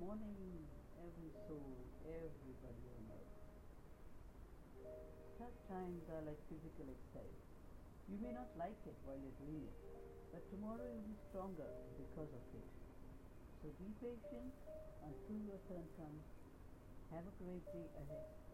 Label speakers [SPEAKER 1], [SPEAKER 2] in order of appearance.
[SPEAKER 1] Morning, every soul, everybody on earth. Tough times are like physical exercise. You may not like it while you're doing it, but tomorrow you'll be stronger because of it. So be patient until your turn comes. Have a great day ahead.